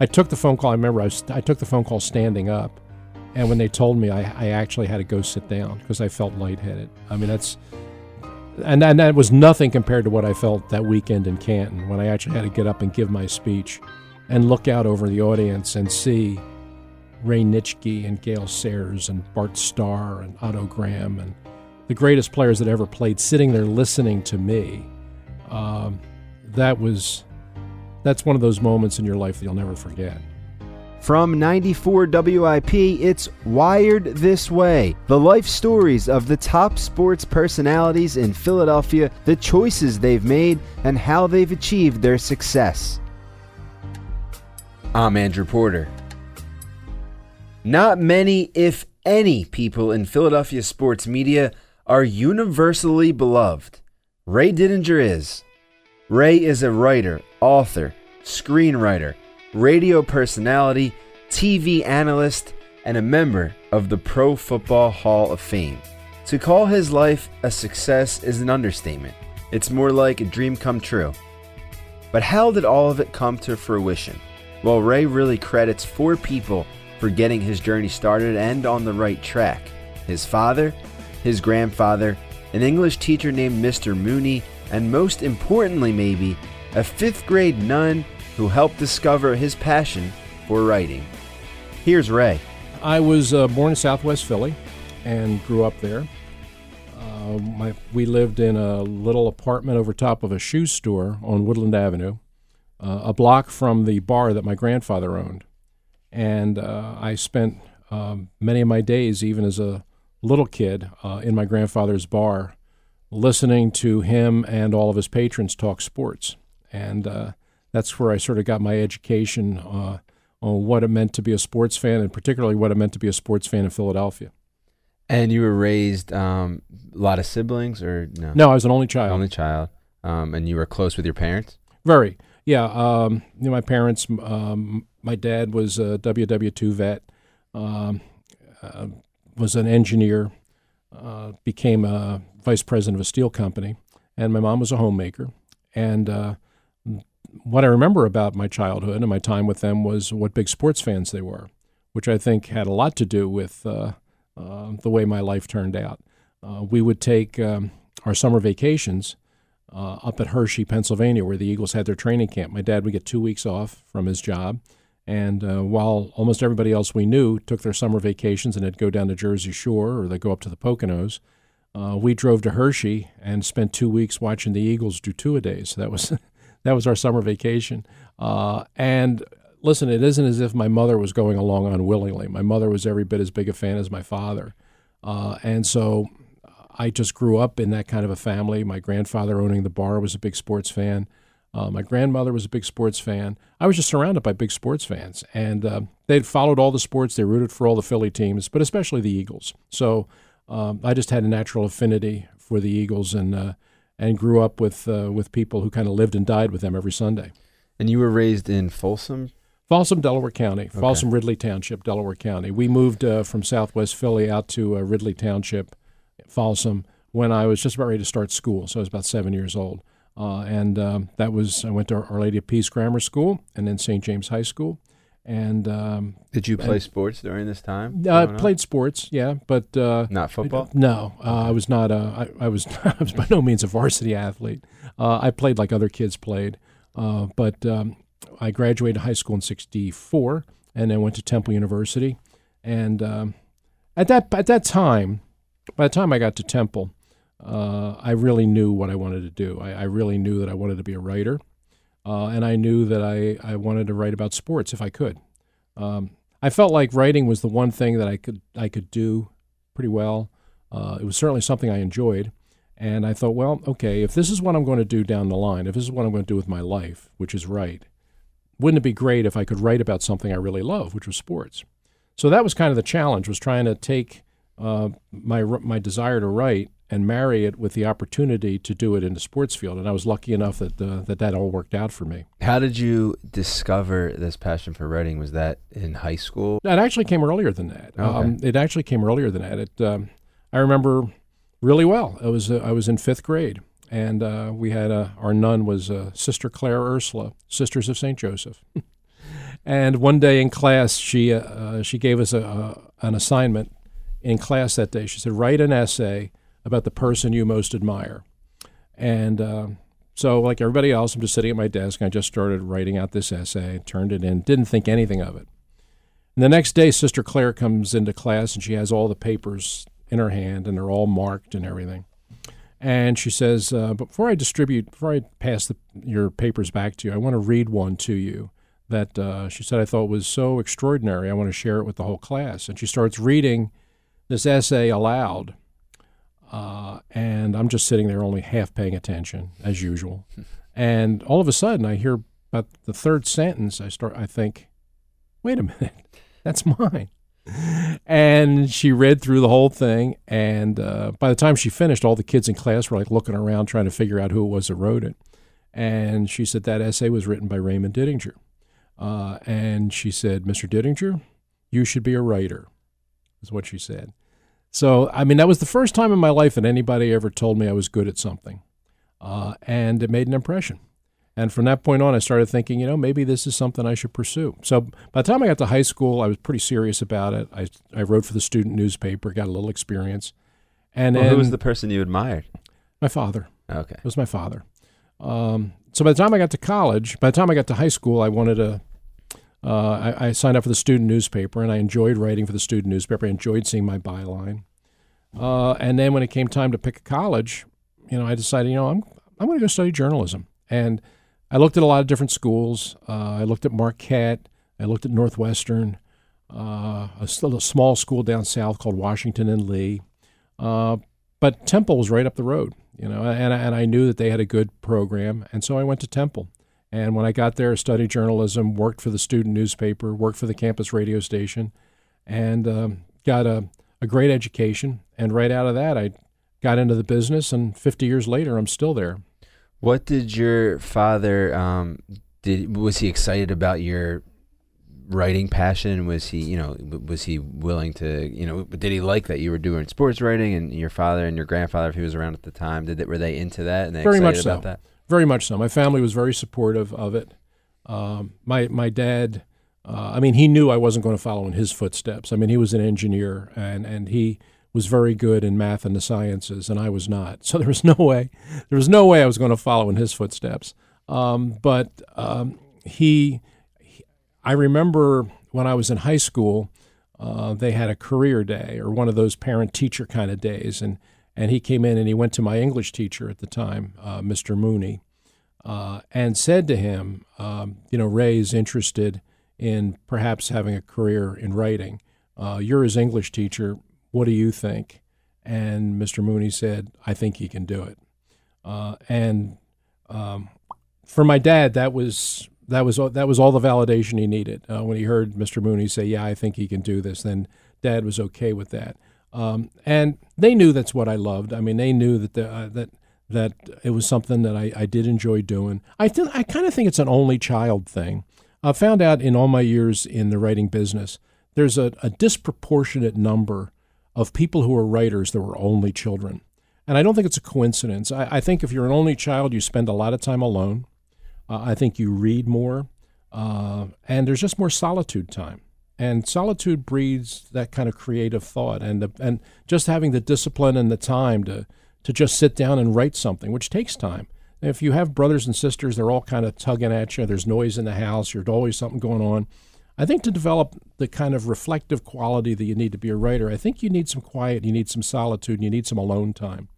I took the phone call. I remember I, was, I took the phone call standing up. And when they told me, I, I actually had to go sit down because I felt lightheaded. I mean, that's, and, and that was nothing compared to what I felt that weekend in Canton when I actually had to get up and give my speech and look out over the audience and see Ray Nitschke and Gale Sayers and Bart Starr and Otto Graham and the greatest players that ever played sitting there listening to me. Um, that was, that's one of those moments in your life that you'll never forget. From 94 WIP, it's Wired This Way. The life stories of the top sports personalities in Philadelphia, the choices they've made, and how they've achieved their success. I'm Andrew Porter. Not many, if any, people in Philadelphia sports media are universally beloved. Ray Didinger is. Ray is a writer, author, screenwriter radio personality, TV analyst, and a member of the Pro Football Hall of Fame. To call his life a success is an understatement. It's more like a dream come true. But how did all of it come to fruition? Well, Ray really credits four people for getting his journey started and on the right track his father, his grandfather, an English teacher named Mr. Mooney, and most importantly, maybe, a fifth grade nun who helped discover his passion for writing. Here's Ray. I was uh, born in Southwest Philly and grew up there. Uh, my, we lived in a little apartment over top of a shoe store on Woodland Avenue, uh, a block from the bar that my grandfather owned. And uh, I spent um, many of my days, even as a little kid, uh, in my grandfather's bar, listening to him and all of his patrons talk sports. And uh, that's where I sort of got my education uh, on what it meant to be a sports fan, and particularly what it meant to be a sports fan in Philadelphia. And you were raised um, a lot of siblings, or no? No, I was an only child. Only child, um, and you were close with your parents. Very, yeah. Um, you know, my parents. Um, my dad was a WW two vet. Um, uh, was an engineer. Uh, became a vice president of a steel company, and my mom was a homemaker. And uh, what I remember about my childhood and my time with them was what big sports fans they were, which I think had a lot to do with uh, uh, the way my life turned out. Uh, we would take um, our summer vacations uh, up at Hershey, Pennsylvania, where the Eagles had their training camp. My dad would get two weeks off from his job. And uh, while almost everybody else we knew took their summer vacations and they'd go down to Jersey Shore or they'd go up to the Poconos, uh, we drove to Hershey and spent two weeks watching the Eagles do two a days. That was that was our summer vacation. Uh, and listen, it isn't as if my mother was going along unwillingly. My mother was every bit as big a fan as my father. Uh, and so I just grew up in that kind of a family. My grandfather owning the bar was a big sports fan. Uh, my grandmother was a big sports fan. I was just surrounded by big sports fans, and uh, they'd followed all the sports. They rooted for all the Philly teams, but especially the Eagles. So um, I just had a natural affinity for the Eagles, and uh, and grew up with uh, with people who kind of lived and died with them every Sunday. And you were raised in Folsom, Folsom, Delaware County, okay. Folsom Ridley Township, Delaware County. We moved uh, from Southwest Philly out to uh, Ridley Township, Folsom, when I was just about ready to start school. So I was about seven years old, uh, and um, that was I went to Our Lady of Peace Grammar School and then St. James High School. And um, did you play and, sports during this time? Uh, I played sports, yeah, but uh, not football. no, uh, I was not. A, I, I was I was by no means a varsity athlete. Uh, I played like other kids played, uh, but um, I graduated high school in '64, and then went to Temple University. And um, at that at that time, by the time I got to Temple, uh, I really knew what I wanted to do. I, I really knew that I wanted to be a writer. Uh, and I knew that I, I wanted to write about sports if I could. Um, I felt like writing was the one thing that I could I could do pretty well. Uh, it was certainly something I enjoyed, and I thought, well, okay, if this is what I'm going to do down the line, if this is what I'm going to do with my life, which is write, wouldn't it be great if I could write about something I really love, which was sports? So that was kind of the challenge was trying to take uh, my my desire to write and marry it with the opportunity to do it in the sports field. And I was lucky enough that uh, that that all worked out for me. How did you discover this passion for writing? Was that in high school? It actually came earlier than that. Okay. Um, it actually came earlier than that. It um, I remember really well. It was uh, I was in fifth grade, and uh, we had a, our nun was uh, Sister Claire Ursula, Sisters of Saint Joseph. and one day in class, she uh, uh, she gave us a, a, an assignment in class that day. She said, write an essay about the person you most admire. And uh, so, like everybody else, I'm just sitting at my desk. And I just started writing out this essay, turned it in, didn't think anything of it. And the next day, Sister Claire comes into class and she has all the papers in her hand and they're all marked and everything. And she says, uh, Before I distribute, before I pass the, your papers back to you, I want to read one to you that uh, she said I thought was so extraordinary. I want to share it with the whole class. And she starts reading this essay aloud. Uh, and I'm just sitting there only half paying attention as usual. and all of a sudden I hear about the third sentence. I start, I think, wait a minute, that's mine. And she read through the whole thing. And uh, by the time she finished, all the kids in class were like looking around trying to figure out who it was that wrote it. And she said that essay was written by Raymond Didinger. Uh, and she said, Mr. Didinger, you should be a writer, is what she said. So, I mean, that was the first time in my life that anybody ever told me I was good at something. Uh, and it made an impression. And from that point on, I started thinking, you know, maybe this is something I should pursue. So by the time I got to high school, I was pretty serious about it. I, I wrote for the student newspaper, got a little experience. And Well, then who was the person you admired? my father. Okay. It was my father. Um, so by the time I got to college, by the time I got to high school, I wanted to. Uh, I, I signed up for the student newspaper, and I enjoyed writing for the student newspaper. I enjoyed seeing my byline. Uh, and then when it came time to pick a college, you know, I decided, you know, I'm I'm going to go study journalism. And I looked at a lot of different schools. Uh, I looked at Marquette. I looked at Northwestern, uh, a, a small school down south called Washington and Lee. Uh, but Temple was right up the road, you know, and, and I knew that they had a good program, and so I went to Temple. And when I got there, I studied journalism, worked for the student newspaper, worked for the campus radio station, and um, got a, a great education. And right out of that, I got into the business, and 50 years later, I'm still there. What did your father um did was he excited about your writing passion? Was he, you know, was he willing to, you know, did he like that you were doing sports writing and your father and your grandfather if he was around at the time, did they, were they into that and they Very excited much so. about that? Very much so. My family was very supportive of it. Um, my my dad, uh, I mean, he knew I wasn't going to follow in his footsteps. I mean, he was an engineer, and and he was very good in math and the sciences, and I was not. So there was no way, there was no way I was going to follow in his footsteps. Um, but um, he, he, I remember when I was in high school, uh, they had a career day or one of those parent teacher kind of days, and and he came in and he went to my English teacher at the time, uh, Mr. Mooney, uh, and said to him, um, you know, Ray is interested in perhaps having a career in writing. Uh, you're his English teacher. What do you think? And Mr. Mooney said, I think he can do it. Uh, and um, for my dad, that was that was that was all the validation he needed. Uh, when he heard Mr. Mooney say, "Yeah, I think he can do this," then Dad was okay with that. Um, and they knew that's what I loved. I mean, they knew that the, uh, that that it was something that I, I did enjoy doing. I th- I kind of think it's an only child thing. I found out in all my years in the writing business, there's a, a disproportionate number of people who are writers that were only children. And I don't think it's a coincidence. I, I think if you're an only child, you spend a lot of time alone. Uh, I think you read more, uh, and there's just more solitude time. And solitude breeds that kind of creative thought, and the, and just having the discipline and the time to to just sit down and write something, which takes time. If you have brothers and sisters, they're all kind of tugging at you. There's noise in the house. There's always something going on. I think to develop the kind of reflective quality that you need to be a writer, I think you need some quiet, you need some solitude, you need some alone time.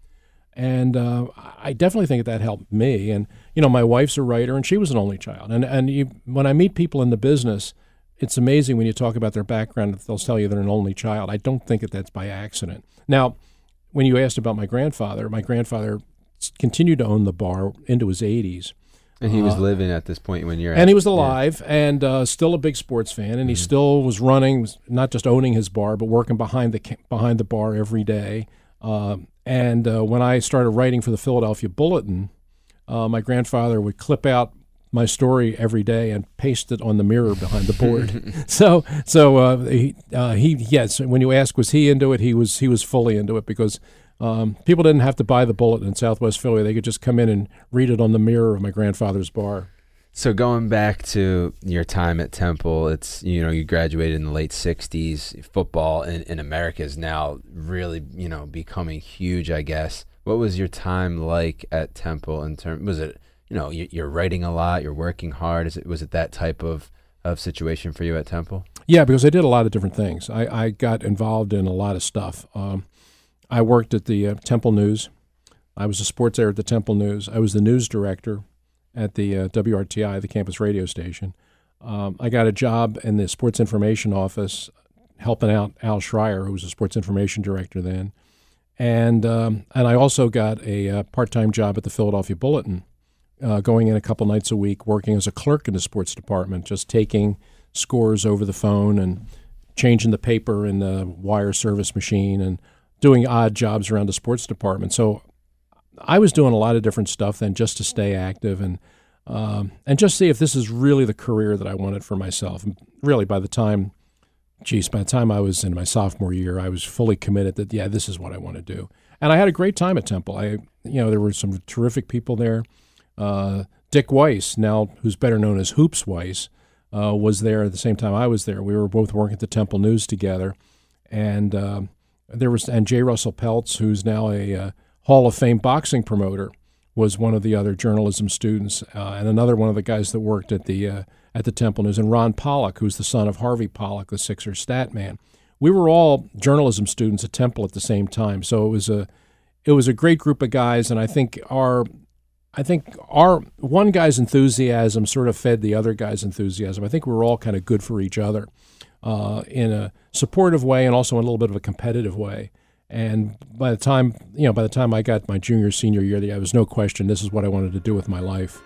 And uh, I definitely think that helped me. And you know, my wife's a writer, and she was an only child. And and you, when I meet people in the business, it's amazing when you talk about their background. That they'll tell you they're an only child. I don't think that that's by accident. Now, when you asked about my grandfather, my grandfather continued to own the bar into his 80s. And he was Uh, living at this point when you're. and at- he was yeah. alive and uh, still a big sports fan, and he still was running, was not just owning his bar, but working behind the behind the bar every day. Um, and uh, when I started writing for the Philadelphia Bulletin, uh, my grandfather would clip out my story every day and paste it on the mirror behind the board. so, so uh, he, uh, he, yes. When you ask was he into it, he was he was fully into it because um, people didn't have to buy the Bulletin in Southwest Philly; they could just come in and read it on the mirror of my grandfather's bar. So going back to your time at Temple, it's you know you graduated in the late '60s. Football in, in America is now really you know becoming huge. I guess. What was your time like at Temple? In term, was it you know you, you're writing a lot, you're working hard. Is it was it that type of of situation for you at Temple? Yeah, because I did a lot of different things. I, I got involved in a lot of stuff. Um, I worked at the uh, Temple News. I was a sports editor at the Temple News. I was the news director at the uh, WRTI, the campus radio station. Um, I got a job in the sports information office, helping out Al Shrier, who was a sports information director then, and um, and I also got a uh, part-time job at the Philadelphia Bulletin, uh, going in a couple nights a week, working as a clerk in the sports department, just taking scores over the phone and changing the paper in the wire service machine and doing odd jobs around the sports department. So I was doing a lot of different stuff then just to stay active and um, and just see if this is really the career that I wanted for myself. And really, by the time, geez, by the time I was in my sophomore year, I was fully committed that yeah, this is what I want to do. And I had a great time at Temple. I, you know, there were some terrific people there. Uh, Dick Weiss, now who's better known as Hoops Weiss, uh, was there at the same time I was there. We were both working at the Temple News together, and uh, there was and J. Russell Peltz, who's now a uh, Hall of Fame boxing promoter, was one of the other journalism students, uh, and another one of the guys that worked at the at the Temple News, and Ron Pollock, who's the son of Harvey Pollock, the Sixers stat man. We were all journalism students at Temple at the same time, so it was a it was a great group of guys, and I think our I think our one guy's enthusiasm sort of fed the other guy's enthusiasm. I think we're all kind of good for each other uh, in a supportive way and also in a little bit of a competitive way. And by the time you know, by the time I got my junior senior year, there was no question this is what I wanted to do with my life.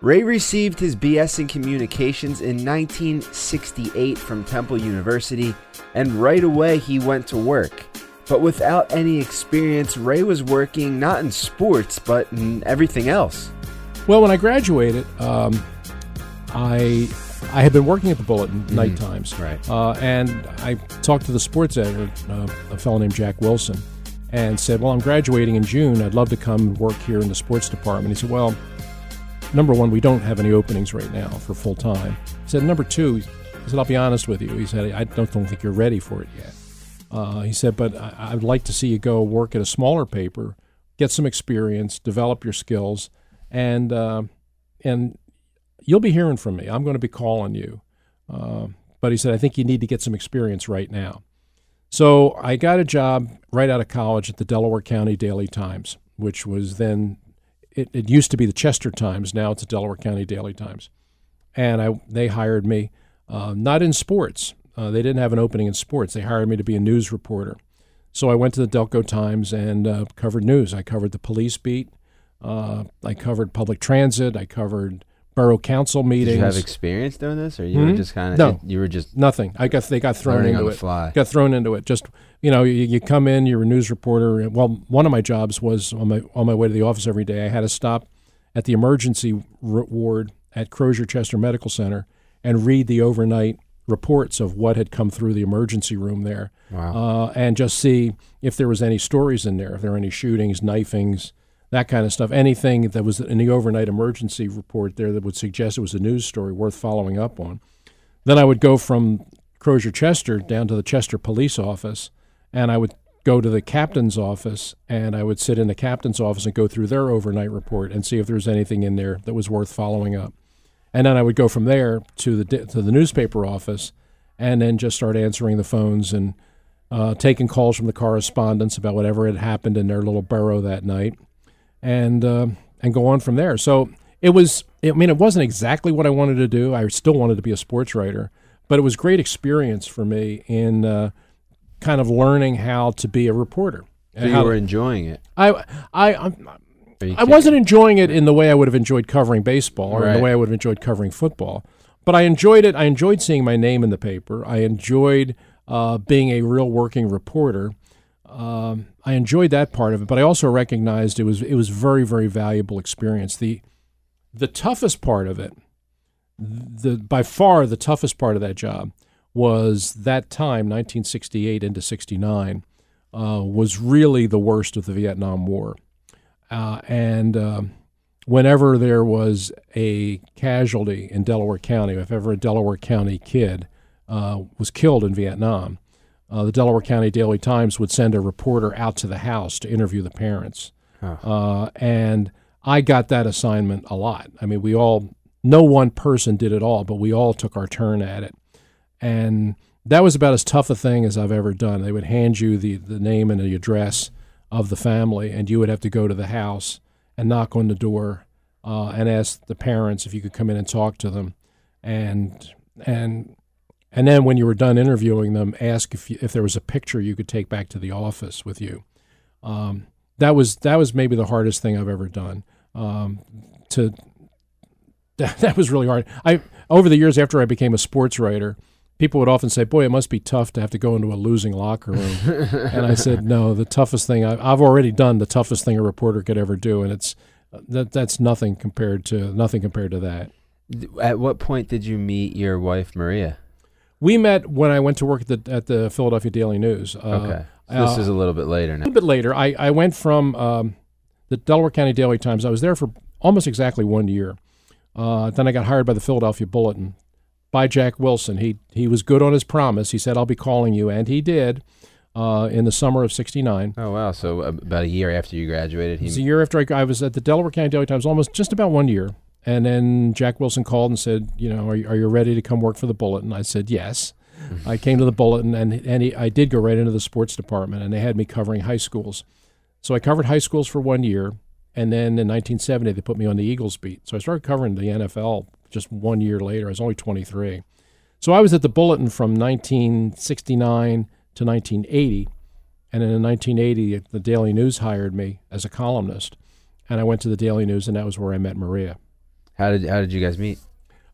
Ray received his BS in communications in 1968 from Temple University, and right away he went to work. But without any experience, Ray was working not in sports, but in everything else. Well, when I graduated, um, I I had been working at the Bulletin night times, Right. Uh, and I talked to the sports editor, uh, a fellow named Jack Wilson, and said, "Well, I'm graduating in June. I'd love to come and work here in the sports department." He said, "Well, number one, we don't have any openings right now for full time." He said, "Number two, he said, I'll be honest with you. He said, I don't, don't think you're ready for it yet." Uh, he said, "But I, would like to see you go work at a smaller paper, get some experience, develop your skills, and uh, and you'll be hearing from me. I'm going to be calling you." Uh, but he said, "I think you need to get some experience right now." So I got a job right out of college at the Delaware County Daily Times, which was then it, it used to be the Chester Times. Now it's the Delaware County Daily Times, and I they hired me uh, not in sports. Uh, they didn't have an opening in sports. They hired me to be a news reporter. So I went to the Delco Times and uh, covered news. I covered the police beat. Uh, I covered public transit. I covered borough council Did meetings. you have experience doing this, or you were Hmm? just kind of No. you were just Nothing. I got they got thrown into on it. fly? Got thrown into it. Just you know, you, you come in, you're a news reporter. Well, one of my jobs was on my on my way to the office every day. I had to stop at the emergency ward at Crozer Chester Medical Center and read the overnight reports of what had come through the emergency room there, Wow. uh, and just see if there was any stories in there, if there were any shootings, knifings, that kind of stuff. Anything that was in the overnight emergency report there that would suggest it was a news story worth following up on. Then I would go from Crozer Chester down to the Chester Police Office, and I would go to the captain's office, and I would sit in the captain's office and go through their overnight report and see if there was anything in there that was worth following up. And then I would go from there to the to the newspaper office, and then just start answering the phones and uh, taking calls from the correspondents about whatever had happened in their little borough that night, and uh, and go on from there. So it was. I mean, it wasn't exactly what I wanted to do. I still wanted to be a sports writer, but it was great experience for me in uh, kind of learning how to be a reporter. so And you were enjoying it. I I I'm, I wasn't enjoying it in the way I would have enjoyed covering baseball or in the way I would have enjoyed covering football. But I enjoyed it. I enjoyed seeing my name in the paper. I enjoyed uh, being a real working reporter. Um, I enjoyed that part of it, but I also recognized it was it was very very valuable experience. The the toughest part of it, the by far the toughest part of that job was that time, 1968 into 69, uh, was really the worst of the Vietnam War. Uh, and um, whenever there was a casualty in Delaware County, if ever a Delaware County kid uh, was killed in Vietnam, uh, the Delaware County Daily Times would send a reporter out to the house to interview the parents. Uh, and I got that assignment a lot. I mean, we all, no one person did it all, but we all took our turn at it. And that was about as tough a thing as I've ever done. They would hand you the, the name and the address of the family, and you would have to go to the house and knock on the door uh, and ask the parents if you could come in and talk to them. And, and, and then when you were done interviewing them, ask if, you, if there was a picture you could take back to the office with you. Um, that was that was maybe the hardest thing I've ever done. Um, to that, that was really hard. I over the years after I became a sports writer, people would often say, "Boy, it must be tough to have to go into a losing locker room." and I said, "No, the toughest thing I, I've already done the toughest thing a reporter could ever do, and it's that that's nothing compared to nothing compared to that." At what point did you meet your wife, Maria? We met when I went to work at the at the Philadelphia Daily News. Uh, Okay. So this uh, is a little bit later now. A little bit later, I, I went from um, the Delaware County Daily Times. I was there for almost exactly one year. Uh, then I got hired by the Philadelphia Bulletin by Jack Wilson. He he was good on his promise. He said, "I'll be calling you," and he did. Uh, in the summer of '69, Oh wow! So uh, about a year after you graduated, it he was a year after I, I was at the Delaware County Daily Times, almost just about one year. And then Jack Wilson called and said, "You know, are you, are you ready to come work for the Bulletin?" I said, "Yes." I came to the Bulletin, and and he, I did go right into the sports department, and they had me covering high schools. So I covered high schools for one year, and then in 1970 they put me on the Eagles beat. So I started covering the NFL just one year later. I was only 23. So I was at the Bulletin from 1969 to 1980, and then in 1980 the Daily News hired me as a columnist, and I went to the Daily News, and that was where I met Maria. how did how did you guys meet?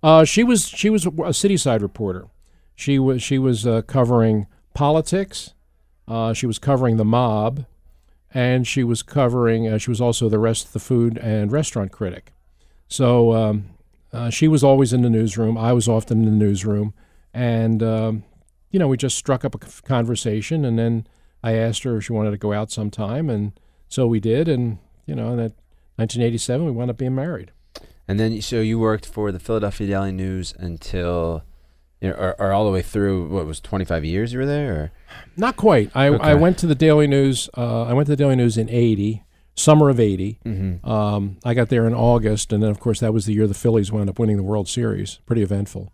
Uh, she was she was a city side reporter. She was she was uh, covering politics. Uh, she was covering the mob, and she was covering. Uh, she was also the rest of the food and restaurant critic. So um, uh, she was always in the newsroom. I was often in the newsroom, and um, you know we just struck up a conversation, and then I asked her if she wanted to go out sometime, and so we did, and you know, in 1987 we wound up being married. And then so you worked for the Philadelphia Daily News until, you know, or, or all the way through. What was twenty five years you were there? Or? Not quite. I, Okay. I went to the Daily News. Uh, I went to the Daily News in '80, summer of '80. Mm-hmm. Um, I got there in August, and then of course that was the year the Phillies wound up winning the World Series. Pretty eventful.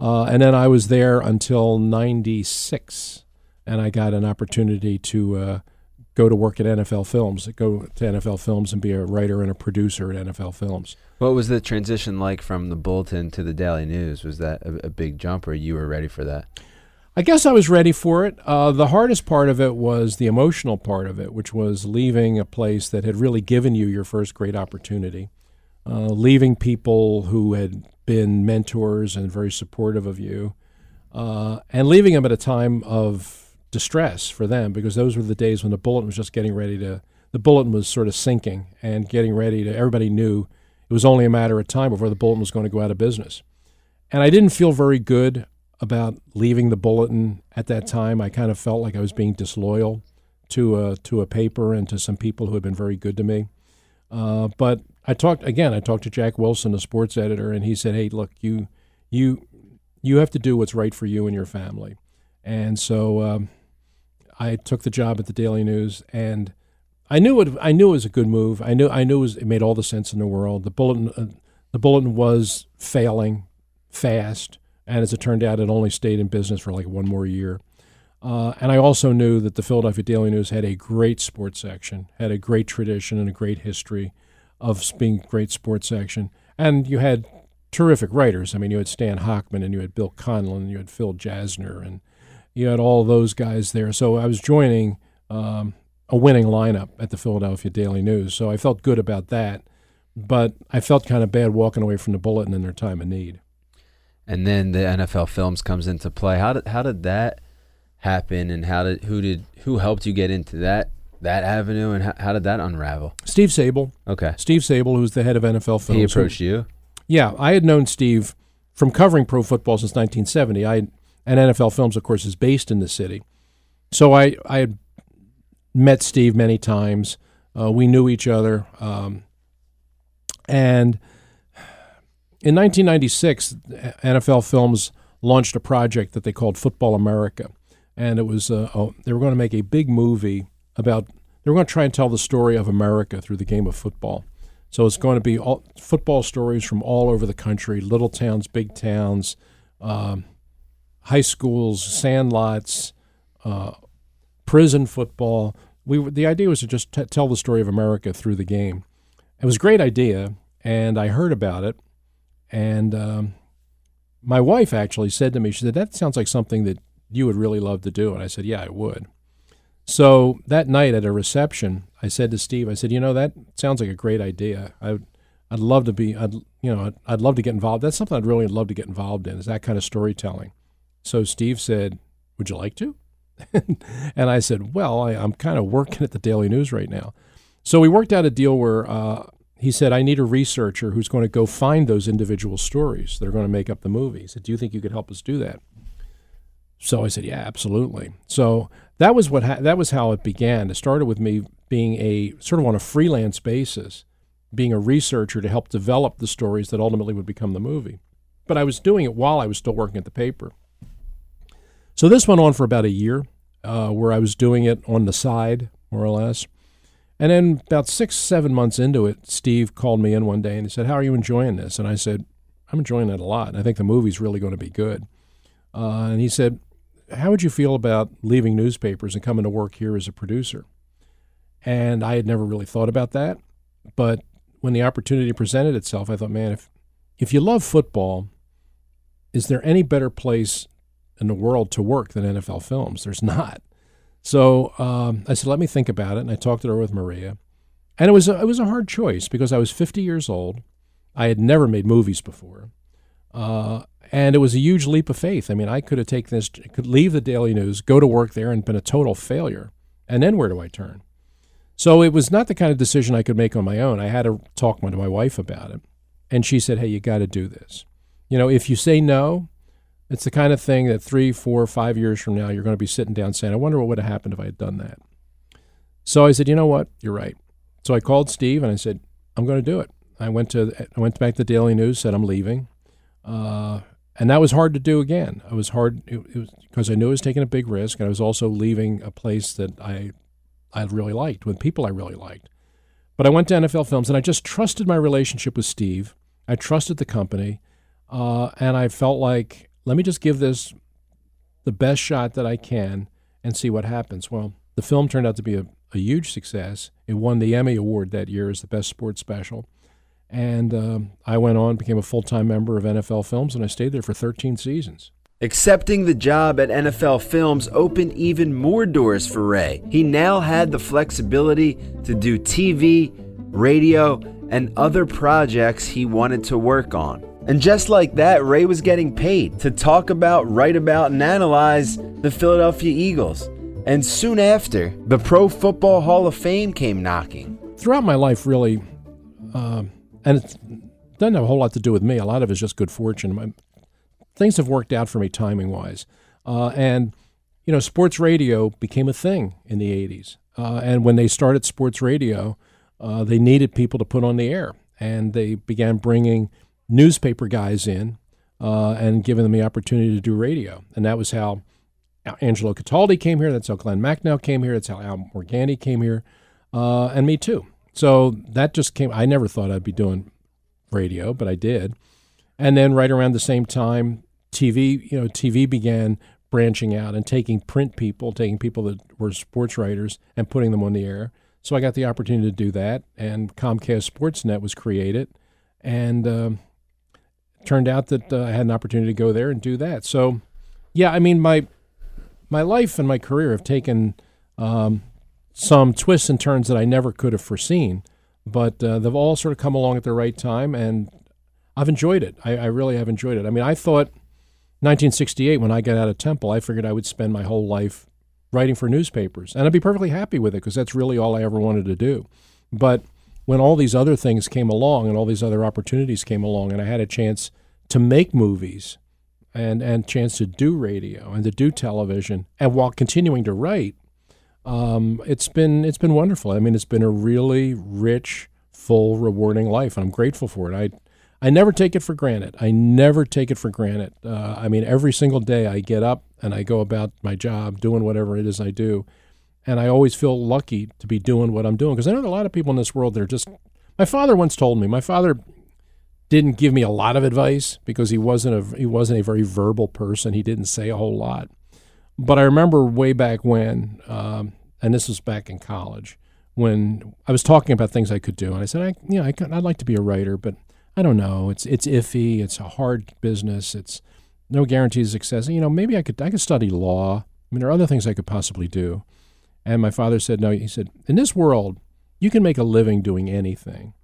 Uh, and then I was there until '96, and I got an opportunity to uh, go to work at NFL Films. Go to NFL Films and be a writer and a producer at NFL Films. What was the transition like from the Bulletin to the Daily News? Was that a, a big jump, or you were ready for that? I guess I was ready for it. Uh, the hardest part of it was the emotional part of it, which was leaving a place that had really given you your first great opportunity, uh, leaving people who had been mentors and very supportive of you, uh, and leaving them at a time of distress for them because those were the days when the bulletin was just getting ready to. The bulletin was sort of sinking and getting ready to. Everybody knew it was only a matter of time before the bulletin was going to go out of business, and I didn't feel very good about leaving the bulletin at that time. I kind of felt like I was being disloyal to a to a paper and to some people who had been very good to me. Uh, but I talked again. I talked to Jack Wilson, the sports editor, and he said, "Hey, look, you you you have to do what's right for you and your family." And so um, I took the job at the Daily News, and I knew it. I knew it was a good move. I knew I knew it, was, it made all the sense in the world. The bulletin uh, the bulletin was failing fast, and as it turned out, it only stayed in business for like one more year. Uh, and I also knew that the Philadelphia Daily News had a great sports section, had a great tradition and a great history of being great sports section. And you had terrific writers. I mean, you had Stan Hockman and you had Bill Conlin and you had Phil Jasner and you had all those guys there. So I was joining um, a winning lineup at the Philadelphia Daily News. So I felt good about that, but I felt kind of bad walking away from the Bulletin in their time of need. And then the NFL Films comes into play. How did how did that happen? And how did who did who helped you get into that that avenue? And how, how did that unravel? Steve Sabol. Okay, Steve Sabol, who's the head of NFL Films. he approached you. Yeah, I had known Steve from covering pro football since 1970. I and NFL Films, of course, is based in the city. So I I had met Steve many times. Uh, we knew each other, um, and in 1996, NFL Films launched a project that they called Football America, and it was uh, oh, they were going to make a big movie about. They were going to try and tell the story of America through the game of football. So it's going to be all, football stories from all over the country, little towns, big towns, um, high schools, sandlots, uh, prison football. We the idea was to just t- tell the story of America through the game. It was a great idea, and I heard about it, and um, my wife actually said to me, she said, "That sounds like something that you would really love to do," and I said, "Yeah, I would." So that night at a reception, I said to Steve, I said, "You know, that sounds like a great idea. I, would I'd love to be, I'd, you know, I'd, I'd love to get involved. That's something I'd really love to get involved in. Is that kind of storytelling?" So Steve said, "Would you like to?" and I said, "Well, I, I'm kind of working at the Daily News right now." So we worked out a deal where uh, he said, "I need a researcher who's going to go find those individual stories that are going to make up the movie." He said, "Do you think you could help us do that?" So I said, "Yeah, absolutely." So that was what ha- that was how it began. It started with me being a sort of on a freelance basis, being a researcher to help develop the stories that ultimately would become the movie. But I was doing it while I was still working at the paper. So this went on for about a year, uh, where I was doing it on the side, more or less. And then about six, seven months into it, Steve called me in one day and he said, "How are you enjoying this?" And I said, "I'm enjoying it a lot. I think the movie's really going to be good." Uh, and he said, "How would you feel about leaving newspapers and coming to work here as a producer?" And I had never really thought about that, but when the opportunity presented itself, I thought, "Man, if if you love football, is there any better place in the world to work than NFL Films? There's not." So um, I said, "Let me think about it." And I talked it over with Maria, and it was a, it was a hard choice because I was 50 years old. I had never made movies before, uh, and it was a huge leap of faith. I mean, I could have taken this, could leave the Daily News, go to work there, and been a total failure. And then where do I turn? So it was not the kind of decision I could make on my own. I had to talk to my wife about it, and she said, "Hey, you got to do this. You know, if you say no." It's the kind of thing that three, four, five years from now, you're going to be sitting down saying, I wonder what would have happened if I had done that. So I said, you know what? You're right. So I called Steve and I said, I'm going to do it. I went to I went back to the Daily News, said I'm leaving, uh, and that was hard to do again. It was hard because I knew I was taking a big risk, and I was also leaving a place that I I really liked with people I really liked. But I went to NFL Films, and I just trusted my relationship with Steve. I trusted the company, uh, and I felt like let me just give this the best shot that I can and see what happens. Well, the film turned out to be a, a huge success. It won the Emmy Award that year as the best sports special. And um, I went on, became a full time member of NFL Films, and I stayed there for 13 seasons. Accepting the job at NFL Films opened even more doors for Ray. He now had the flexibility to do TV, radio, and other projects he wanted to work on. And just like that, Ray was getting paid to talk about, write about, and analyze the Philadelphia Eagles. And soon after, the Pro Football Hall of Fame came knocking. Throughout my life, really, um, and it doesn't have a whole lot to do with me, a lot of it's just good fortune. My, things have worked out for me timing wise. Uh, and, you know, sports radio became a thing in the 80s. Uh, and when they started sports radio, uh, they needed people to put on the air. And they began bringing newspaper guys in uh, and giving them the opportunity to do radio. And that was how Angelo Cataldi came here. That's how Glenn Macnow came here. That's how Al Morganti came here. Uh, and me too. So that just came. I never thought I'd be doing radio, but I did. And then right around the same time, TV, you know, TV began branching out and taking print people, taking people that were sports writers and putting them on the air. So I got the opportunity to do that, and Comcast Sportsnet was created, and um, turned out that uh, I had an opportunity to go there and do that. So, yeah, I mean my my life and my career have taken um, some twists and turns that I never could have foreseen. But uh, they've all sort of come along at the right time, and I've enjoyed it. I, I really have enjoyed it. I mean, I thought 1968 when I got out of Temple, I figured I would spend my whole life writing for newspapers, and I'd be perfectly happy with it because that's really all I ever wanted to do. But when all these other things came along and all these other opportunities came along, and I had a chance to make movies and and chance to do radio and to do television, and while continuing to write, um, it's been it's been wonderful. I mean, it's been a really rich, full, rewarding life. I'm grateful for it. I I never take it for granted. I never take it for granted. Uh, I mean, every single day I get up and I go about my job, doing whatever it is I do, and I always feel lucky to be doing what I'm doing because I know a lot of people in this world that are just. My father once told me. My father didn't give me a lot of advice because he wasn't a he wasn't a very verbal person. He didn't say a whole lot. But I remember way back when, um, and this was back in college, when I was talking about things I could do, and I said, I, you know, I could, I'd like to be a writer, but I don't know. It's it's iffy. It's a hard business. It's no guarantees of success. You know, maybe I could I could study law. I mean, there are other things I could possibly do. And my father said, no. He said, in this world, you can make a living doing anything.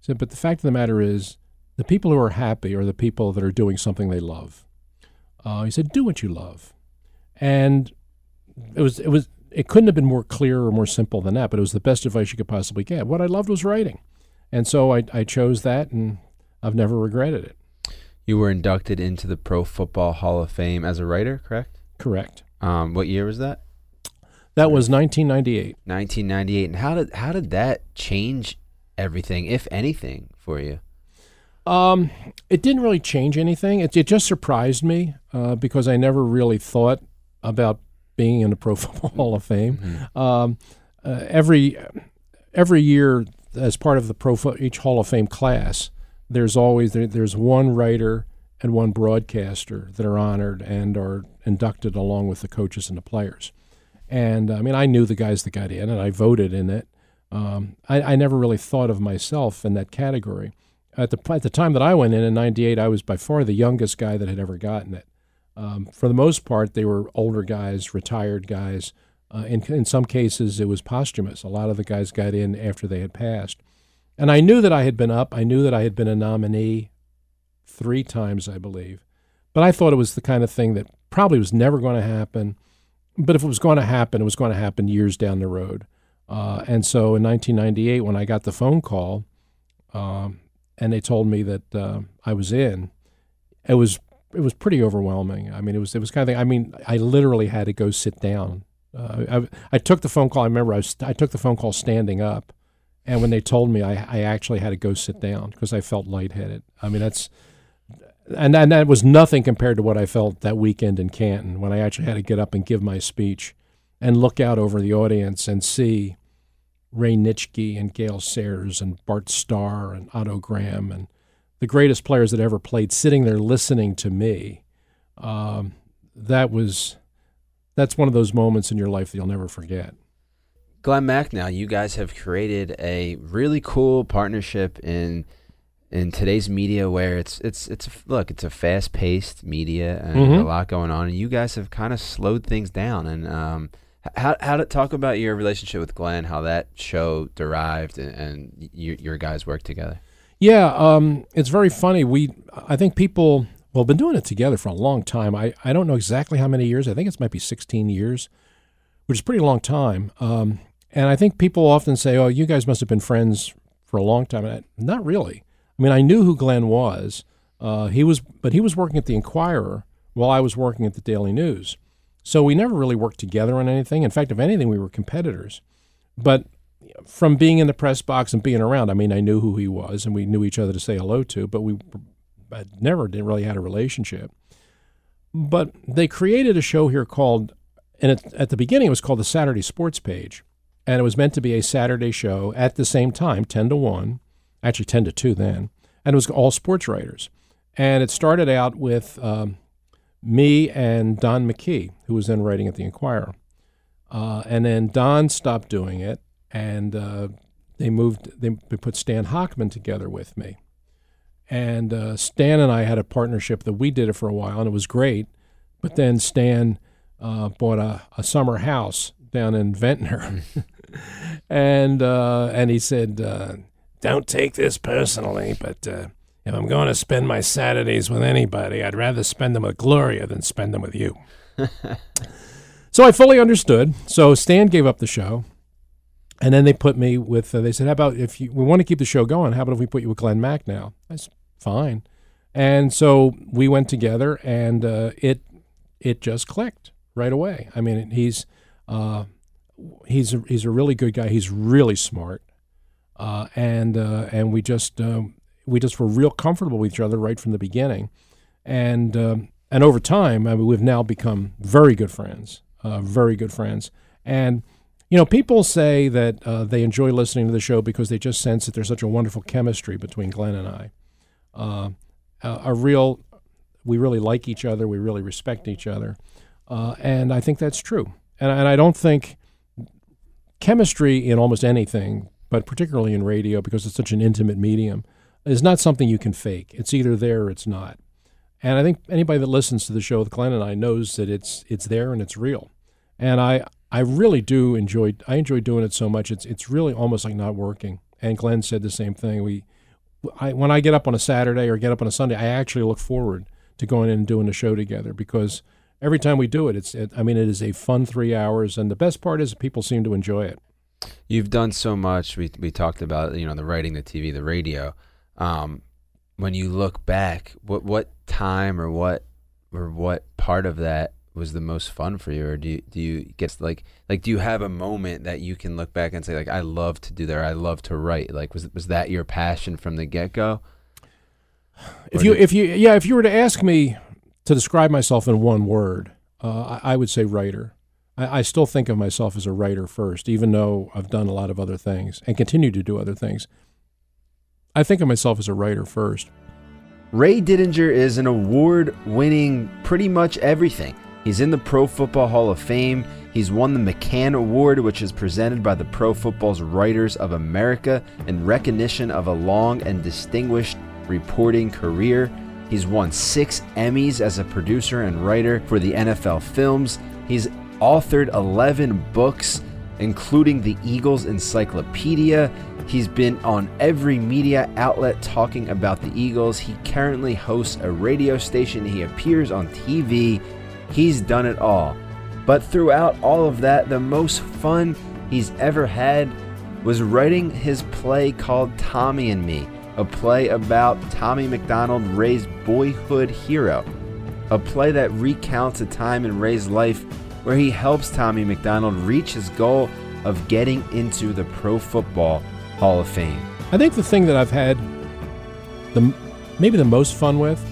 He said, but the fact of the matter is, the people who are happy are the people that are doing something they love. Uh, he said, do what you love and it was it was it couldn't have been more clear or more simple than that. But it was the best advice you could possibly get. What I loved was writing, and so I I chose that, and I've never regretted it. You were inducted into the Pro Football Hall of Fame as a writer, correct? Correct. Um, what year was that? That was 1998. 1998. And how did how did that change everything, if anything, for you? Um, it didn't really change anything. It, it just surprised me uh, because I never really thought about being in the Pro Football Hall of Fame. Mm-hmm. Um, uh, every every year, as part of the Pro Fo- each Hall of Fame class, there's always there, there's one writer and one broadcaster that are honored and are inducted along with the coaches and the players. And I mean, I knew the guys that got in, and I voted in it. Um, I, I never really thought of myself in that category. At the at the time that I went in in '98, I was by far the youngest guy that had ever gotten it. Um, for the most part, they were older guys, retired guys. Uh, in, in some cases, it was posthumous. A lot of the guys got in after they had passed. And I knew that I had been up. I knew that I had been a nominee three times, I believe. But I thought it was the kind of thing that probably was never going to happen. But if it was going to happen, it was going to happen years down the road. Uh, and so in 1998, when I got the phone call um, and they told me that uh, I was in, it was it was pretty overwhelming. I mean, it was it was kind of thing. I mean, I literally had to go sit down. Uh, I, I took the phone call. I remember I was I took the phone call standing up, and when they told me, I I actually had to go sit down because I felt lightheaded. I mean, that's and and that was nothing compared to what I felt that weekend in Canton when I actually had to get up and give my speech, and look out over the audience and see Ray Nitschke and Gale Sayers and Bart Starr and Otto Graham and the greatest players that ever played sitting there listening to me. Um, that was that's one of those moments in your life that you'll never forget. Glenn Macnow, you guys have created a really cool partnership in in today's media where it's it's it's look it's a fast paced media and mm-hmm. a lot going on and you guys have kind of slowed things down and um, how how to talk about your relationship with Glenn how that show derived and, and you, your guys work together yeah, um, it's very funny. We, I think people, well, been doing it together for a long time. I, I don't know exactly how many years. I think it might be 16 years, which is a pretty long time. Um, and I think people often say, "Oh, you guys must have been friends for a long time." I, not really. I mean, I knew who Glenn was. Uh, he was, but he was working at the Inquirer while I was working at the Daily News. So we never really worked together on anything. In fact, if anything, we were competitors. But from being in the press box and being around, I mean, I knew who he was and we knew each other to say hello to, but we never did really had a relationship. But they created a show here called, and it, at the beginning it was called the Saturday Sports Page, and it was meant to be a Saturday show at the same time, ten to one, actually ten to two then, and it was all sports writers. And it started out with um, me and Don McKee, who was then writing at the Inquirer. Uh, and then Don stopped doing it, and uh, they moved. They, they, put Stan Hockman together with me, and uh, Stan and I had a partnership that we did it for a while, and it was great. But then Stan uh, bought a, a summer house down in Ventnor, and uh, and he said, uh, "Don't take this personally, but uh, if I'm going to spend my Saturdays with anybody, I'd rather spend them with Gloria than spend them with you." so I fully understood. So Stan gave up the show, and then they put me with. Uh, they said, "How about if you, we want to keep the show going? How about if we put you with Glenn Macnow?" I said, "Fine." And so we went together, and uh, it it just clicked right away. I mean, he's uh, he's a, he's a really good guy. He's really smart, uh, and uh, and we just um, we just were real comfortable with each other right from the beginning, and um, and over time, I mean, we've now become very good friends, uh, very good friends, and. You know, people say that uh, they enjoy listening to the show because they just sense that there's such a wonderful chemistry between Glenn and I. Uh, a real, we really like each other, we really respect each other, uh, and I think that's true. And, and I don't think chemistry in almost anything, but particularly in radio because it's such an intimate medium, is not something you can fake. It's either there or it's not. And I think anybody that listens to the show with Glenn and I knows that it's it's there and it's real. And I I really do enjoy I enjoy doing it so much. It's it's really almost like not working. And Glenn said the same thing. We I, when I get up on a Saturday or get up on a Sunday, I actually look forward to going in and doing the show together because every time we do it, it's it, I mean it is a fun three hours, and the best part is people seem to enjoy it. You've done so much. We we talked about you know the writing, the TV, the radio. Um, when you look back, what what time or what or what part of that was the most fun for you, or do you do you get like like do you have a moment that you can look back and say like I love to do that, I love to write? Like was was that your passion from the get go? If you if you yeah if you were to ask me to describe myself in one word, uh, I, I, would say writer. I, I still think of myself as a writer first, even though I've done a lot of other things and continue to do other things. I think of myself as a writer first. Ray Didinger is an award winning pretty much everything. He's in the Pro Football Hall of Fame. He's won the McCann Award, which is presented by the Pro Football's Writers of America in recognition of a long and distinguished reporting career. He's won six Emmys as a producer and writer for the NFL films. He's authored 11 books, including the Eagles Encyclopedia. He's been on every media outlet talking about the Eagles. He currently hosts a radio station. He appears on TV. He's done it all. But throughout all of that, the most fun he's ever had was writing his play called Tommy and Me, a play about Tommy McDonald, Ray's boyhood hero. A play that recounts a time in Ray's life where he helps Tommy McDonald reach his goal of getting into the Pro Football Hall of Fame. I think the thing that I've had the maybe the most fun with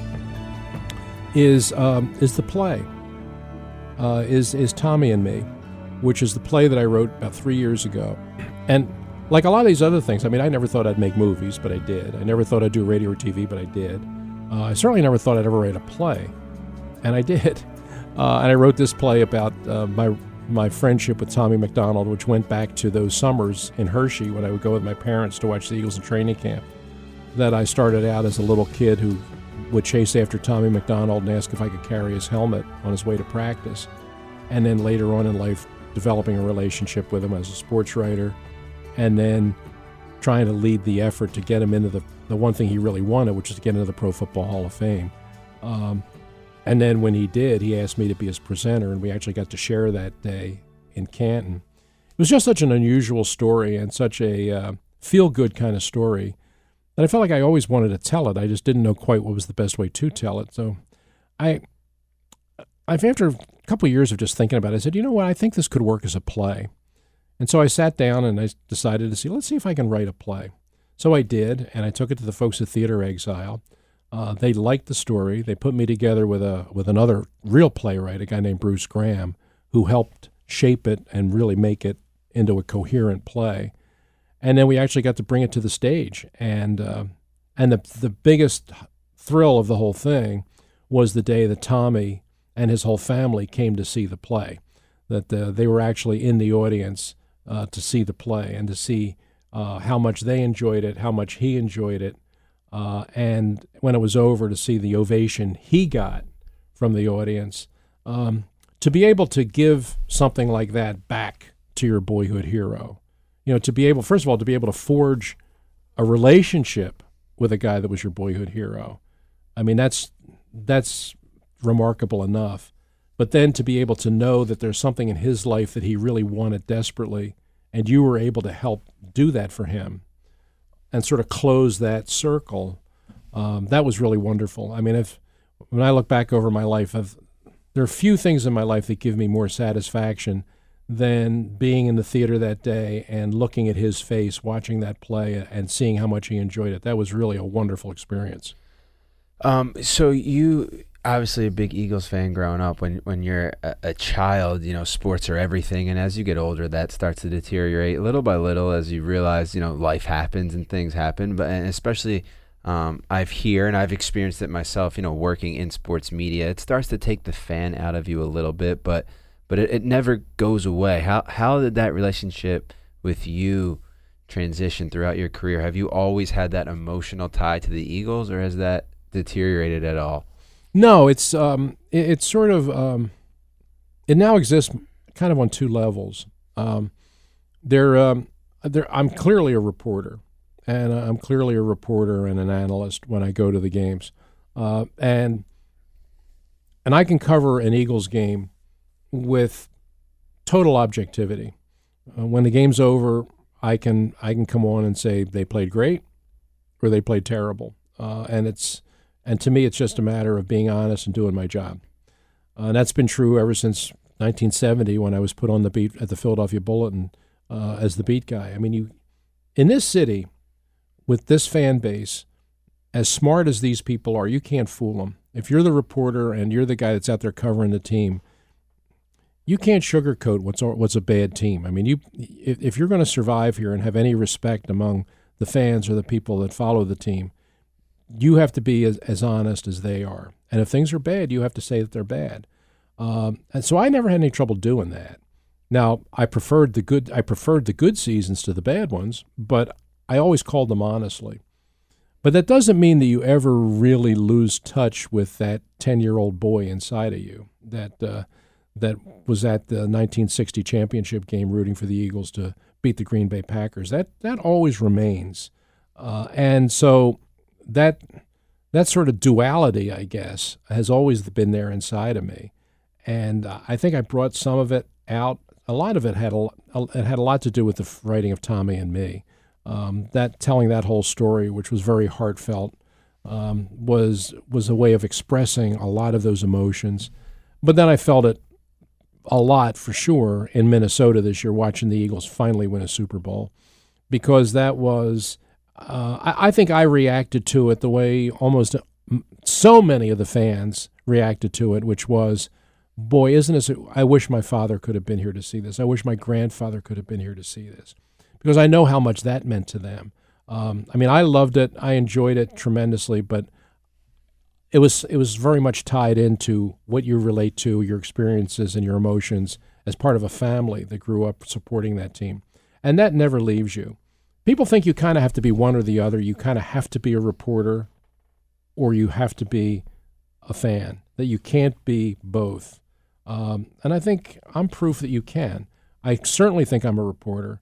is um, is the play uh, is is Tommy and Me, which is the play that I wrote about three years ago, and like a lot of these other things, I mean, I never thought I'd make movies, but I did. I never thought I'd do radio or TV, but I did. Uh, I certainly never thought I'd ever write a play, and I did. Uh, and I wrote this play about uh, my my friendship with Tommy McDonald, which went back to those summers in Hershey when I would go with my parents to watch the Eagles in training camp. That I started out as a little kid who would chase after Tommy McDonald and ask if I could carry his helmet on his way to practice. And then later on in life, developing a relationship with him as a sports writer. And then trying to lead the effort to get him into the, the one thing he really wanted, which is to get into the Pro Football Hall of Fame. Um, and then when he did, he asked me to be his presenter, and we actually got to share that day in Canton. It was just such an unusual story and such a uh, feel good kind of story and I felt like I always wanted to tell it. I just didn't know quite what was the best way to tell it. So I, I've after a couple of years of just thinking about it, I said, you know what? I think this could work as a play. And so I sat down and I decided to see, let's see if I can write a play. So I did, and I took it to the folks at Theatre Exile. Uh, they liked the story. They put me together with a with another real playwright, a guy named Bruce Graham, who helped shape it and really make it into a coherent play and then we actually got to bring it to the stage. And uh, and the the biggest thrill of the whole thing was the day that Tommy and his whole family came to see the play. That uh, they were actually in the audience uh, to see the play and to see uh, how much they enjoyed it, how much he enjoyed it, uh, and when it was over, to see the ovation he got from the audience. Um, to be able to give something like that back to your boyhood hero you know, to be able, first of all, to be able to forge a relationship with a guy that was your boyhood hero. I mean, that's that's remarkable enough. But then to be able to know that there's something in his life that he really wanted desperately, and you were able to help do that for him, and sort of close that circle, um, that was really wonderful. I mean, if when I look back over my life, I've, there are few things in my life that give me more satisfaction than being in the theater that day and looking at his face, watching that play, and seeing how much he enjoyed it. That was really a wonderful experience. Um, so you obviously a big Eagles fan growing up. When when you're a, a, child, you know sports are everything, and as you get older, that starts to deteriorate little by little as you realize you know life happens and things happen. But especially um, I've here and I've experienced it myself. You know, working in sports media, it starts to take the fan out of you a little bit, but but it, it never goes away. How how did that relationship with you transition throughout your career? Have you always had that emotional tie to the Eagles, or has that deteriorated at all? No, it's um, it, it's sort of um, it now exists kind of on two levels. Um, there, um, there, I'm clearly a reporter, and I'm clearly a reporter and an analyst when I go to the games, uh, and and I can cover an Eagles game with total objectivity. Uh, when the game's over, I can I can come on and say they played great or they played terrible, uh, and it's and to me it's just a matter of being honest and doing my job. Uh, and that's been true ever since 1970 when I was put on the beat at the Philadelphia Bulletin uh, as the beat guy. I mean, you in this city with this fan base, as smart as these people are, you can't fool them. If you're the reporter and you're the guy that's out there covering the team, you can't sugarcoat what's what's a bad team. I mean, you if, if you're going to survive here and have any respect among the fans or the people that follow the team, you have to be as, as honest as they are. And if things are bad, you have to say that they're bad. Um, and so I never had any trouble doing that. Now I preferred the good I preferred the good seasons to the bad ones, but I always called them honestly. But that doesn't mean that you ever really lose touch with that ten year old boy inside of you. That uh, that was at the 1960 championship game rooting for the Eagles to beat the Green Bay Packers. That that always remains, uh, and so that that sort of duality, I guess, has always been there inside of me, and uh, I think I brought some of it out. A lot of it had a it had a lot to do with the writing of Tommy and me. Um, that telling that whole story, which was very heartfelt, um, was was a way of expressing a lot of those emotions. But then I felt it a lot for sure in Minnesota this year, watching the Eagles finally win a Super Bowl, because that was, uh, I, I, think I reacted to it the way almost so many of the fans reacted to it, which was, boy, isn't this, I wish my father could have been here to see this. I wish my grandfather could have been here to see this, because I know how much that meant to them. Um, I mean, I loved it. I enjoyed it tremendously, but it was it was very much tied into what you relate to, your experiences and your emotions as part of a family that grew up supporting that team. And that never leaves you. People think you kind of have to be one or the other. You kind of have to be a reporter or you have to be a fan, that you can't be both. Um, and I think I'm proof that you can. I certainly think I'm a reporter.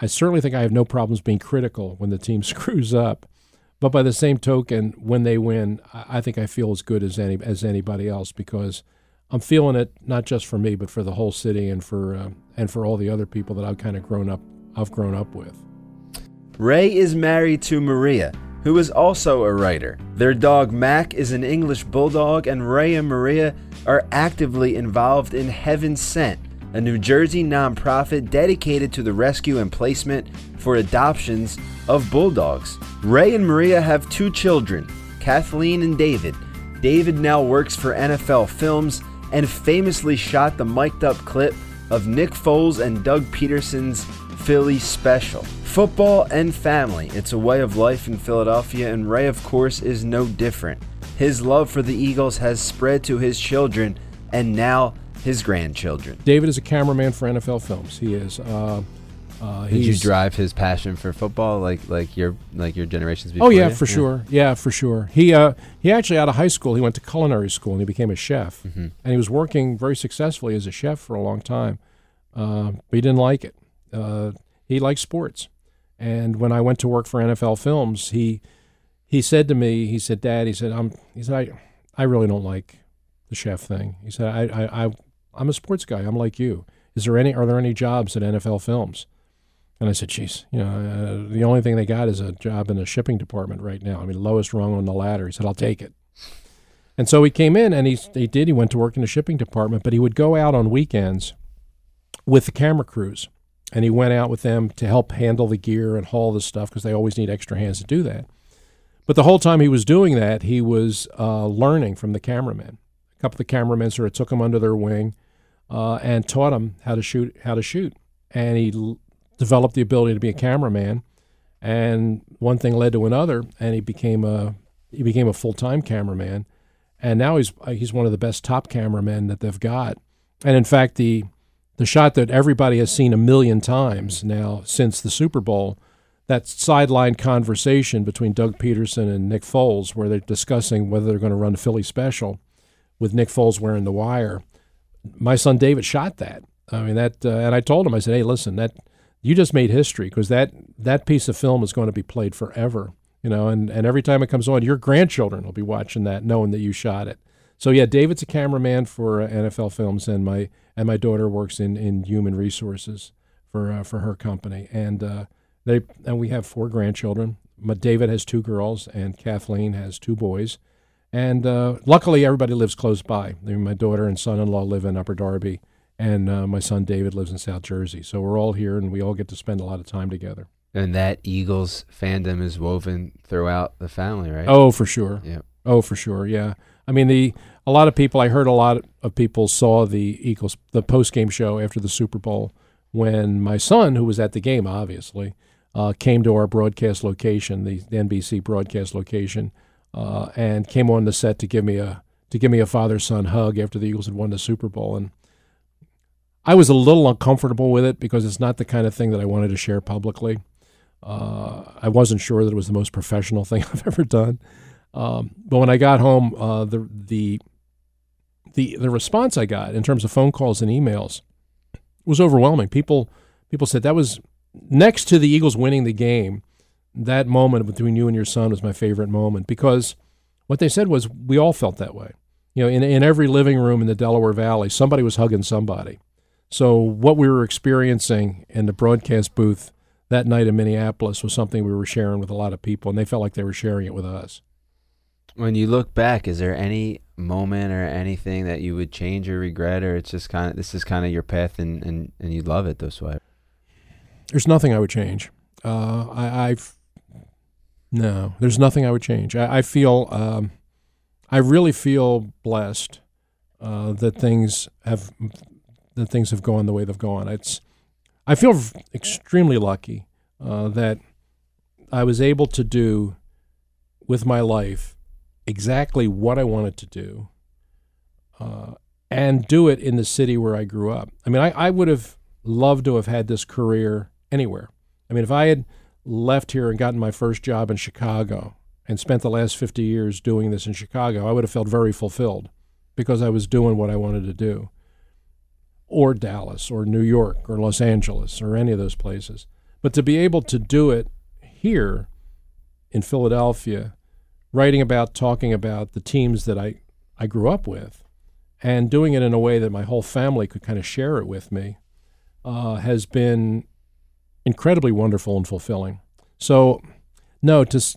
I certainly think I have no problems being critical when the team screws up. But by the same token, when they win, I think I feel as good as any as anybody else because I'm feeling it not just for me, but for the whole city and for uh, and for all the other people that I've kind of grown up I've grown up with. Ray is married to Maria, who is also a writer. Their dog Mac is an English bulldog, and Ray and Maria are actively involved in Heaven Sent, a New Jersey nonprofit dedicated to the rescue and placement for adoptions of bulldogs. Ray and Maria have two children, Kathleen and David. David now works for NFL Films and famously shot the mic'd up clip of Nick Foles and Doug Pederson's Philly special. Football and family, it's a way of life in Philadelphia, and Ray, of course, is no different. His love for the Eagles has spread to his children and now his grandchildren. David is a cameraman for NFL Films. He is. Uh, uh, Did you drive his passion for football like like your like your generations before? Oh yeah, you? for yeah. sure. Yeah, for sure. He uh, he actually out of high school he went to culinary school and he became a chef, mm-hmm. and he was working very successfully as a chef for a long time, uh, but he didn't like it. Uh, he likes sports. And when I went to work for NFL Films, he he said to me, he said, "Dad," he said, "I'm," he said, "I, I really don't like the chef thing." He said, "I, I, I I'm a sports guy. I'm like you. Is there any? Are there any jobs at NFL Films?" And I said, "Geez, you know, uh, the only thing they got is a job in the shipping department right now. I mean, lowest rung on the ladder." He said, "I'll take it." And so he came in and he, he did. He went to work in the shipping department, but he would go out on weekends with the camera crews. And he went out with them to help handle the gear and haul the stuff because they always need extra hands to do that. But the whole time he was doing that, he was uh, learning from the cameramen. A couple of the cameramen sort of took him under their wing uh, and taught him how to shoot. How to shoot, and he l- developed the ability to be a cameraman. And one thing led to another, and he became a he became a full time cameraman and now he's uh, he's one of the best top cameramen that they've got. And in fact, the the shot that everybody has seen a million times now since the Super Bowl, that sideline conversation between Doug Pederson and Nick Foles, where they're discussing whether they're going to run a Philly special, with Nick Foles wearing the wire. My son David shot that. I mean that, uh, and I told him, I said, "Hey, listen, that you just made history because that that piece of film is going to be played forever." you know, and, and every time it comes on, your grandchildren will be watching that, knowing that you shot it. So yeah, David's a cameraman for uh, NFL Films, and my and my daughter works in, in human resources for uh, for her company, and uh, they and we have four grandchildren. My, David has two girls, and Kathleen has two boys, and uh, luckily everybody lives close by. I mean, my daughter and son-in-law live in Upper Darby, and uh, my son David lives in South Jersey. So we're all here, and we all get to spend a lot of time together. And that Eagles fandom is woven throughout the family, right? Oh, for sure. Yeah. Oh, for sure. Yeah. I mean, the a lot of people. I heard a lot of people saw the Eagles the post game show after the Super Bowl when my son, who was at the game, obviously, uh, came to our broadcast location, the, NBC broadcast location, uh, and came on the set to give me a to give me a father son hug after the Eagles had won the Super Bowl. And I was a little uncomfortable with it because it's not the kind of thing that I wanted to share publicly. Uh, I wasn't sure that it was the most professional thing I've ever done. Um, but when I got home, uh, the the the the response I got in terms of phone calls and emails was overwhelming. People people said that was next to the Eagles winning the game. That moment between you and your son was my favorite moment because what they said was we all felt that way. You know, in in every living room in the Delaware Valley, somebody was hugging somebody. So what we were experiencing in the broadcast booth that night in Minneapolis was something we were sharing with a lot of people, and they felt like they were sharing it with us. When you look back, is there any moment or anything that you would change or regret, or it's just kind of this is kind of your path and, and, and you love it this way? There's nothing I would change. Uh, I, I've no, there's nothing I would change. I, I feel, um, I really feel blessed uh, that things have that things have gone the way they've gone. It's I feel extremely lucky uh, that I was able to do with my life exactly what I wanted to do uh, and do it in the city where I grew up. I mean, I, I would have loved to have had this career anywhere. I mean, if I had left here and gotten my first job in Chicago and spent the last 50 years doing this in Chicago, I would have felt very fulfilled because I was doing what I wanted to do or Dallas or New York or Los Angeles or any of those places. But to be able to do it here in Philadelphia, writing about, talking about the teams that I, I grew up with, and doing it in a way that my whole family could kind of share it with me, uh, has been incredibly wonderful and fulfilling. So, no, to,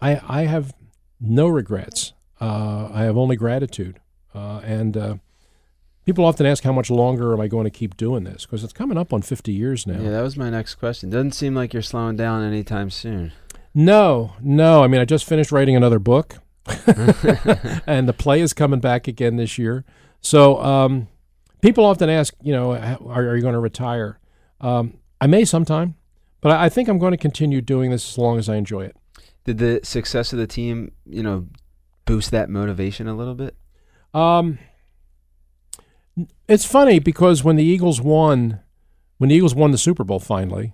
I, I have no regrets. Uh, I have only gratitude. Uh, and uh, People often ask how much longer am I going to keep doing this because it's coming up on 50 years now. Yeah, that was my next question. Doesn't seem like you're slowing down anytime soon. No, no. I mean, I just finished writing another book, and the play is coming back again this year. So um, people often ask, you know, are, are you going to retire? Um, I may sometime, but I, I think I'm going to continue doing this as long as I enjoy it. Did the success of the team, you know, boost that motivation a little bit? Um, it's funny because when the Eagles won, when the Eagles won the Super Bowl finally,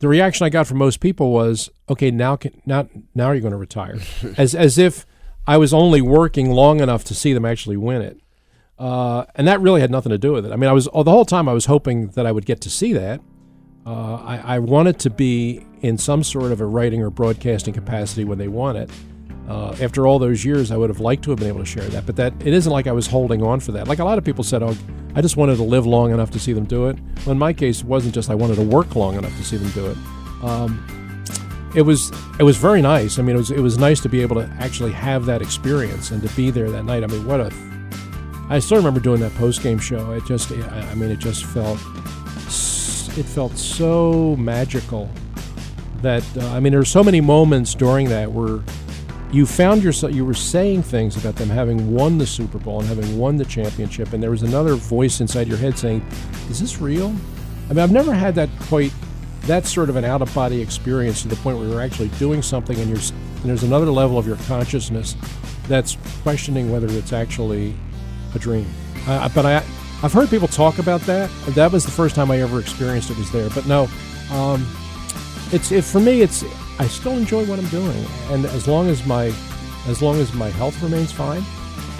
the reaction I got from most people was, "Okay, now can, now now you're going to retire," as as if I was only working long enough to see them actually win it. Uh, and that really had nothing to do with it. I mean, I was the whole time I was hoping that I would get to see that, Uh, I, I want it to be in some sort of a writing or broadcasting capacity when they want it. Uh, after all those years, I would have liked to have been able to share that, but that it isn't like I was holding on for that. Like a lot of people said, "Oh, I just wanted to live long enough to see them do it." Well, in my case, it wasn't just I wanted to work long enough to see them do it. Um, it was it was very nice. I mean, it was it was nice to be able to actually have that experience and to be there that night. I mean, what a I still remember doing that post game show. It just I mean, it just felt it felt so magical that uh, I mean, there were so many moments during that where you found yourself you were saying things about them having won the Super Bowl and having won the championship, and there was another voice inside your head saying, "Is this real?" I mean, I've never had that quite that sort of an out of body experience to the point where you're actually doing something and you're and there's another level of your consciousness that's questioning whether it's actually a dream. Uh, but I I've heard people talk about that. That was the first time I ever experienced it was there. But no, um, it's it, for me. It's I still enjoy what I'm doing, and as long as my as long as my health remains fine,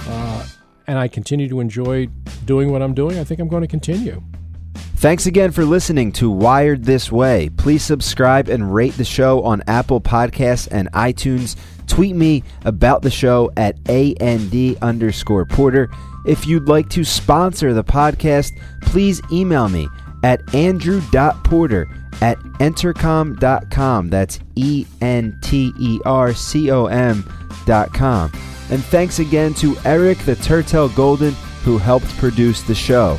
uh, and I continue to enjoy doing what I'm doing, I think I'm going to continue. Thanks again for listening to Wired This Way. Please subscribe and rate the show on Apple Podcasts and iTunes. Tweet me about the show at AND underscore Porter. If you'd like to sponsor the podcast, please email me at andrew.porter at entercom.com. That's E N T E R C O M.com. And thanks again to Eric the Turtle Golden who helped produce the show.